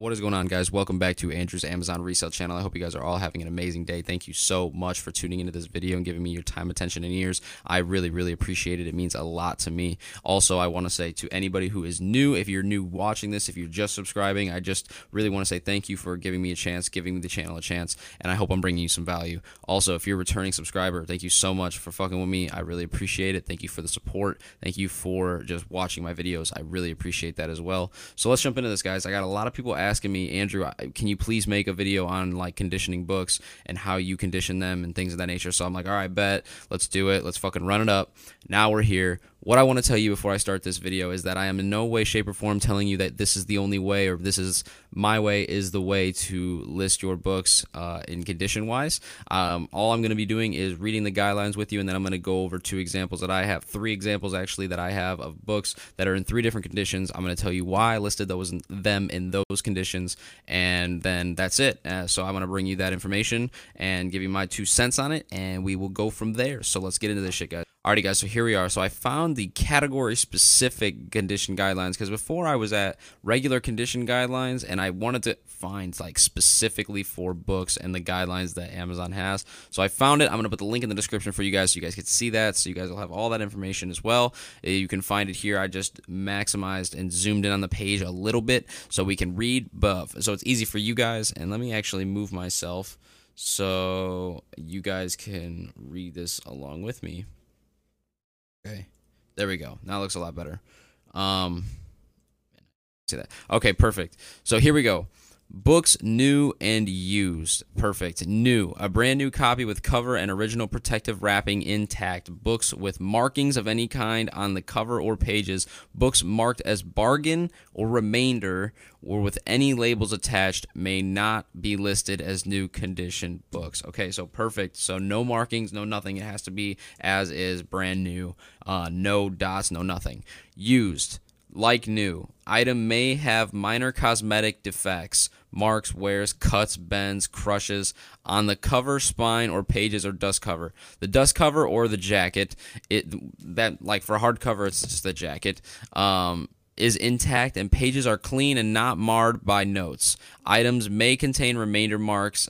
What is going on, guys? Welcome back to Andrew's Amazon Resale Channel. I hope you guys are all having an amazing day. Thank you so much for tuning into this video and giving me your time, attention, and ears. I really, really appreciate it. It means a lot to me. Also, I want to say to anybody who is new, if you're new watching this, if you're just subscribing, I just really want to say thank you for giving me a chance, giving the channel a chance, and I hope I'm bringing you some value. Also, if you're a returning subscriber, thank you so much for fucking with me. I really appreciate it. Thank you for the support. Thank you for just watching my videos. I really appreciate that as well. So let's jump into this, guys. I got a lot of people asking me, Andrew, can you please make a video on like conditioning books and how you condition them and things of that nature? So I'm like, all right, bet, let's do it. Let's fucking run it up. Now we're here. What I want to tell you before I start this video is that I am in no way, shape, or form telling you that this is the only way or this is my way is the way to list your books uh, in condition wise. Um, all I'm going to be doing is reading the guidelines with you, and then I'm going to go over two examples that I have, three examples actually that I have of books that are in three different conditions. I'm going to tell you why I listed those them in those conditions, and then that's it. Uh, so I'm going to bring you that information and give you my two cents on it, and we will go from there. So let's get into this shit, guys. Alrighty, guys, so here we are. So I found the category specific condition guidelines because before I was at regular condition guidelines and I wanted to find like specifically for books and the guidelines that Amazon has. So I found it. I'm going to put the link in the description for you guys so you guys can see that. So you guys will have all that information as well. Uh, you can find it here. I just maximized and zoomed in on the page a little bit so we can read, but so it's easy for you guys. And let me actually move myself so you guys can read this along with me. Okay. There we go. Now looks a lot better. Um, see that. Okay, perfect. So here we go. Books new and used. Perfect. New. A brand new copy with cover and original protective wrapping intact. Books with markings of any kind on the cover or pages. Books marked as bargain or remainder or with any labels attached may not be listed as new condition books. Okay, so perfect. So no markings, no nothing. It has to be as is, brand new. Uh, no dots, no nothing. Used like new. Item may have minor cosmetic defects, marks, wears, cuts, bends, crushes on the cover, spine, or pages or dust cover. The dust cover or the jacket, it that like for hardcover, it's just the jacket. Um, is intact and pages are clean and not marred by notes. Items may contain remainder marks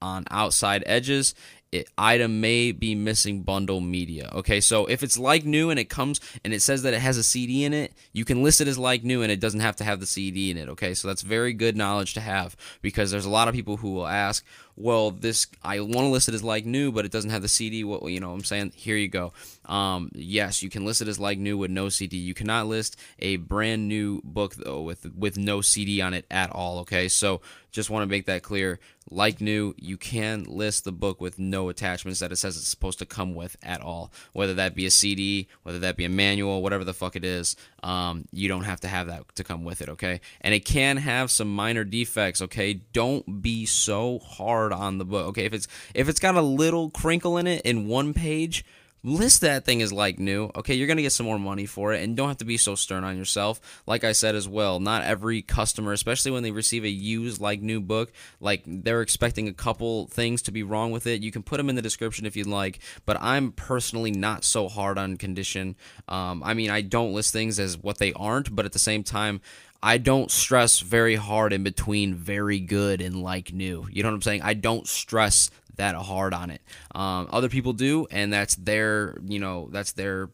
on outside edges it, item may be missing bundle media. Okay, so if it's like new and it comes and it says that it has a CD in it, you can list it as like new and it doesn't have to have the CD in it. Okay, so that's very good knowledge to have because there's a lot of people who will ask, well, this I want to list it as like new, but it doesn't have the CD. What you know, what I'm saying here you go. Um, yes, you can list it as like new with no CD. You cannot list a brand new book though with with no CD on it at all. Okay, so just want to make that clear. Like new, you can list the book with no attachments that it says it's supposed to come with at all. Whether that be a CD, whether that be a manual, whatever the fuck it is, um, you don't have to have that to come with it. Okay, and it can have some minor defects. Okay, don't be so hard hard on the book. Okay, if it's if it's got a little crinkle in it in one page, list that thing as like new. Okay, you're gonna get some more money for it, and don't have to be so stern on yourself. Like I said as well, not every customer, especially when they receive a used like new book, like they're expecting a couple things to be wrong with it. You can put them in the description if you'd like, but I'm personally not so hard on condition. Um, I mean, I don't list things as what they aren't, but at the same time, I don't stress very hard in between very good and like new. You know what I'm saying? I don't stress that hard on it. Um, other people do, and that's their, you know, that's their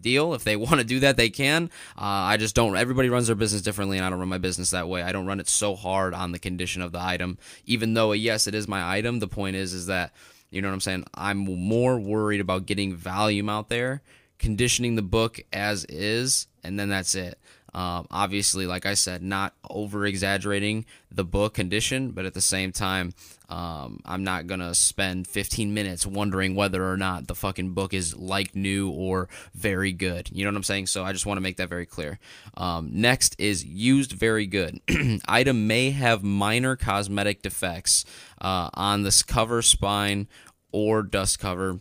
deal. If they want to do that, they can. Uh, I just don't. Everybody runs their business differently, and I don't run my business that way. I don't run it so hard on the condition of the item, even though yes, it is my item. The point is, is that you know what I'm saying. I'm more worried about getting volume out there, conditioning the book as is, and then that's it. Um, obviously, like I said, not over exaggerating the book condition, but at the same time, um, I'm not gonna spend 15 minutes wondering whether or not the fucking book is like new or very good. You know what I'm saying? So I just want to make that very clear. Um, next is used very good. Item may have minor cosmetic defects uh, on this cover, spine, or dust cover.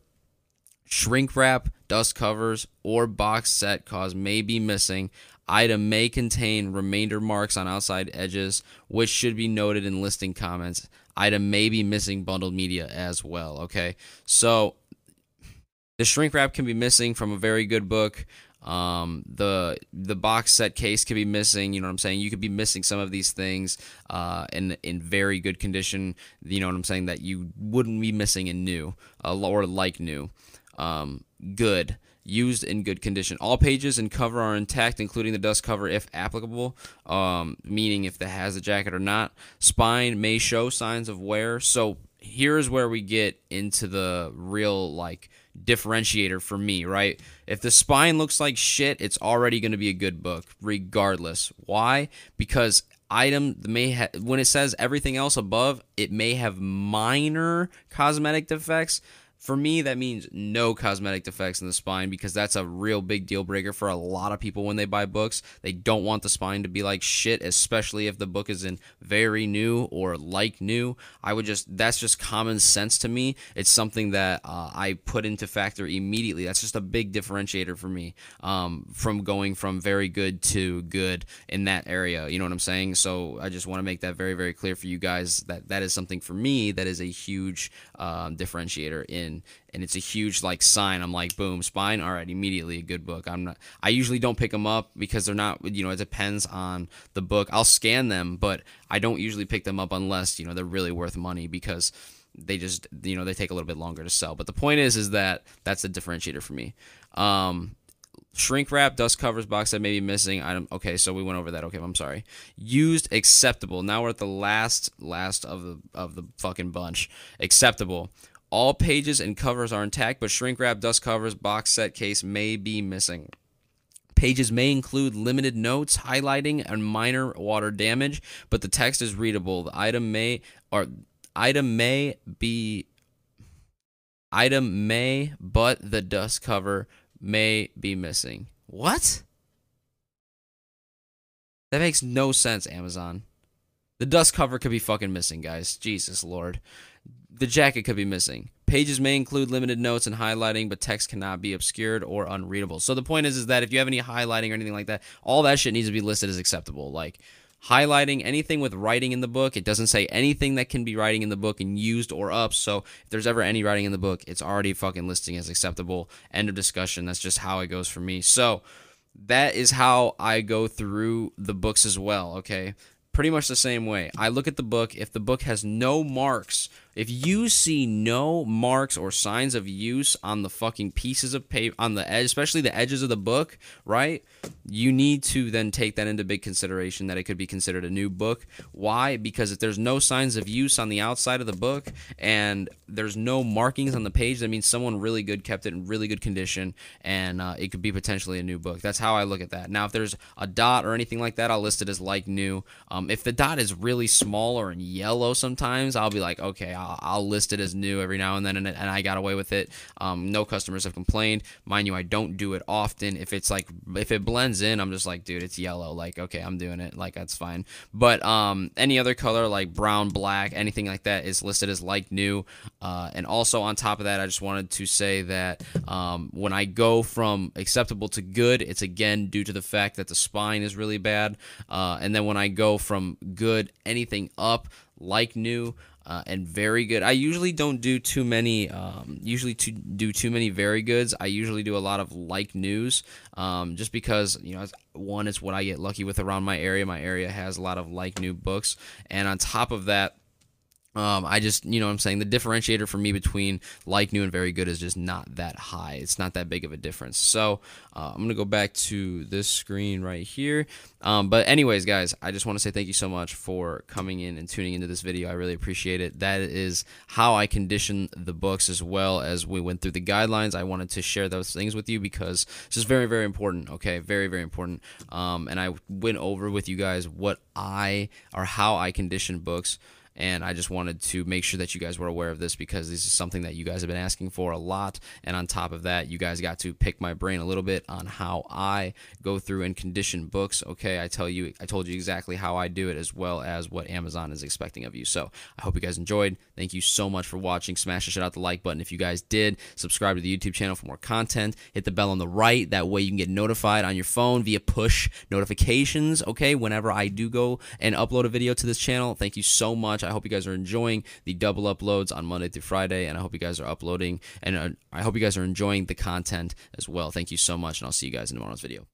Shrink wrap, dust covers, or box set cause may be missing. Item may contain remainder marks on outside edges, which should be noted in listing comments. Item may be missing bundled media as well. Okay, so the shrink wrap can be missing from a very good book. Um, the the box set case could be missing. You know what I'm saying? You could be missing some of these things uh, in in very good condition. You know what I'm saying? That you wouldn't be missing in new uh, or like new. Um, good used in good condition. All pages and cover are intact, including the dust cover if applicable, um, meaning if it has a jacket or not. Spine may show signs of wear. So here's where we get into the real like differentiator for me, right? If the spine looks like shit, it's already going to be a good book, regardless. Why? Because item may ha- when it says everything else above, it may have minor cosmetic defects for me, that means no cosmetic defects in the spine because that's a real big deal breaker for a lot of people when they buy books. They don't want the spine to be like shit, especially if the book is in very new or like new. I would just, that's just common sense to me. It's something that uh, I put into factor immediately. That's just a big differentiator for me um, from going from very good to good in that area. You know what I'm saying? So I just want to make that very, very clear for you guys that that is something for me that is a huge um, differentiator in and and it's a huge like sign. I'm like, boom, spine. All right, immediately a good book. I'm not. I usually don't pick them up because they're not. You know, it depends on the book. I'll scan them, but I don't usually pick them up unless you know they're really worth money because they just you know they take a little bit longer to sell. But the point is, is that that's the differentiator for me. Um, shrink wrap dust covers box that may be missing item okay so we went over that okay i'm sorry used acceptable now we're at the last last of the of the fucking bunch acceptable all pages and covers are intact, but shrink wrap, dust covers, box set case may be missing. Pages may include limited notes, highlighting, and minor water damage, but the text is readable. The item may or item may be item may, but the dust cover may be missing. What? That makes no sense, Amazon. The dust cover could be fucking missing, guys. Jesus Lord the jacket could be missing. Pages may include limited notes and highlighting, but text cannot be obscured or unreadable. So the point is, is that if you have any highlighting or anything like that, all that shit needs to be listed as acceptable. Like highlighting anything with writing in the book, it doesn't say anything that can be writing in the book and used or up. So if there's ever any writing in the book, it's already fucking listing as acceptable. End of discussion. That's just how it goes for me. So that is how I go through the books as well. Okay pretty much the same way. I look at the book. If the book has no marks, if you see no marks or signs of use on the fucking pieces of paper, on the edge, especially the edges of the book, right? You need to then take that into big consideration that it could be considered a new book. Why? Because if there's no signs of use on the outside of the book and there's no markings on the page, that means someone really good kept it in really good condition and uh, it could be potentially a new book. That's how I look at that. Now, if there's a dot or anything like that, I'll list it as like new. Um, if the dot is really small or in yellow sometimes, I'll be like, okay, I'll, I'll list it as new every now and then, and, and I got away with it. Um, no customers have complained. Mind you, I don't do it often. If it's like, if it blends in, I'm just like, dude, it's yellow. Like, okay, I'm doing it. Like, that's fine. But um, any other color, like brown, black, anything like that, is listed as like new. Uh, and also on top of that, I just wanted to say that um, when I go from acceptable to good, it's again due to the fact that the spine is really bad. Uh, and then when I go from from good, anything up, like new, uh, and very good. I usually don't do too many. Um, usually to do too many very goods. I usually do a lot of like news, um, just because you know one is what I get lucky with around my area. My area has a lot of like new books, and on top of that um, I just, you know I'm saying? The differentiator for me between like new and very good is just not that high. It's not that big of a difference. So uh, I'm going to go back to this screen right here. Um, but, anyways, guys, I just want to say thank you so much for coming in and tuning into this video. I really appreciate it. That is how I condition the books as well as we went through the guidelines. I wanted to share those things with you because this is very, very important. Okay. Very, very important. Um, and I went over with you guys what I or how I condition books and I just wanted to make sure that you guys were aware of this because this is something that you guys have been asking for a lot. And on top of that, you guys got to pick my brain a little bit on how I go through and condition books. Okay, I tell you, I told you exactly how I do it as well as what Amazon is expecting of you. So I hope you guys enjoyed. Thank you so much for watching. Smash the shit out the like button if you guys did. Subscribe to the YouTube channel for more content. Hit the bell on the right. That way you can get notified on your phone via push notifications. Okay, whenever I do go and upload a video to this channel. Thank you so much. I hope you guys are enjoying the double uploads on Monday through Friday, and I hope you guys are uploading, and uh, I hope you guys are enjoying the content as well. Thank you so much, and I'll see you guys in tomorrow's video.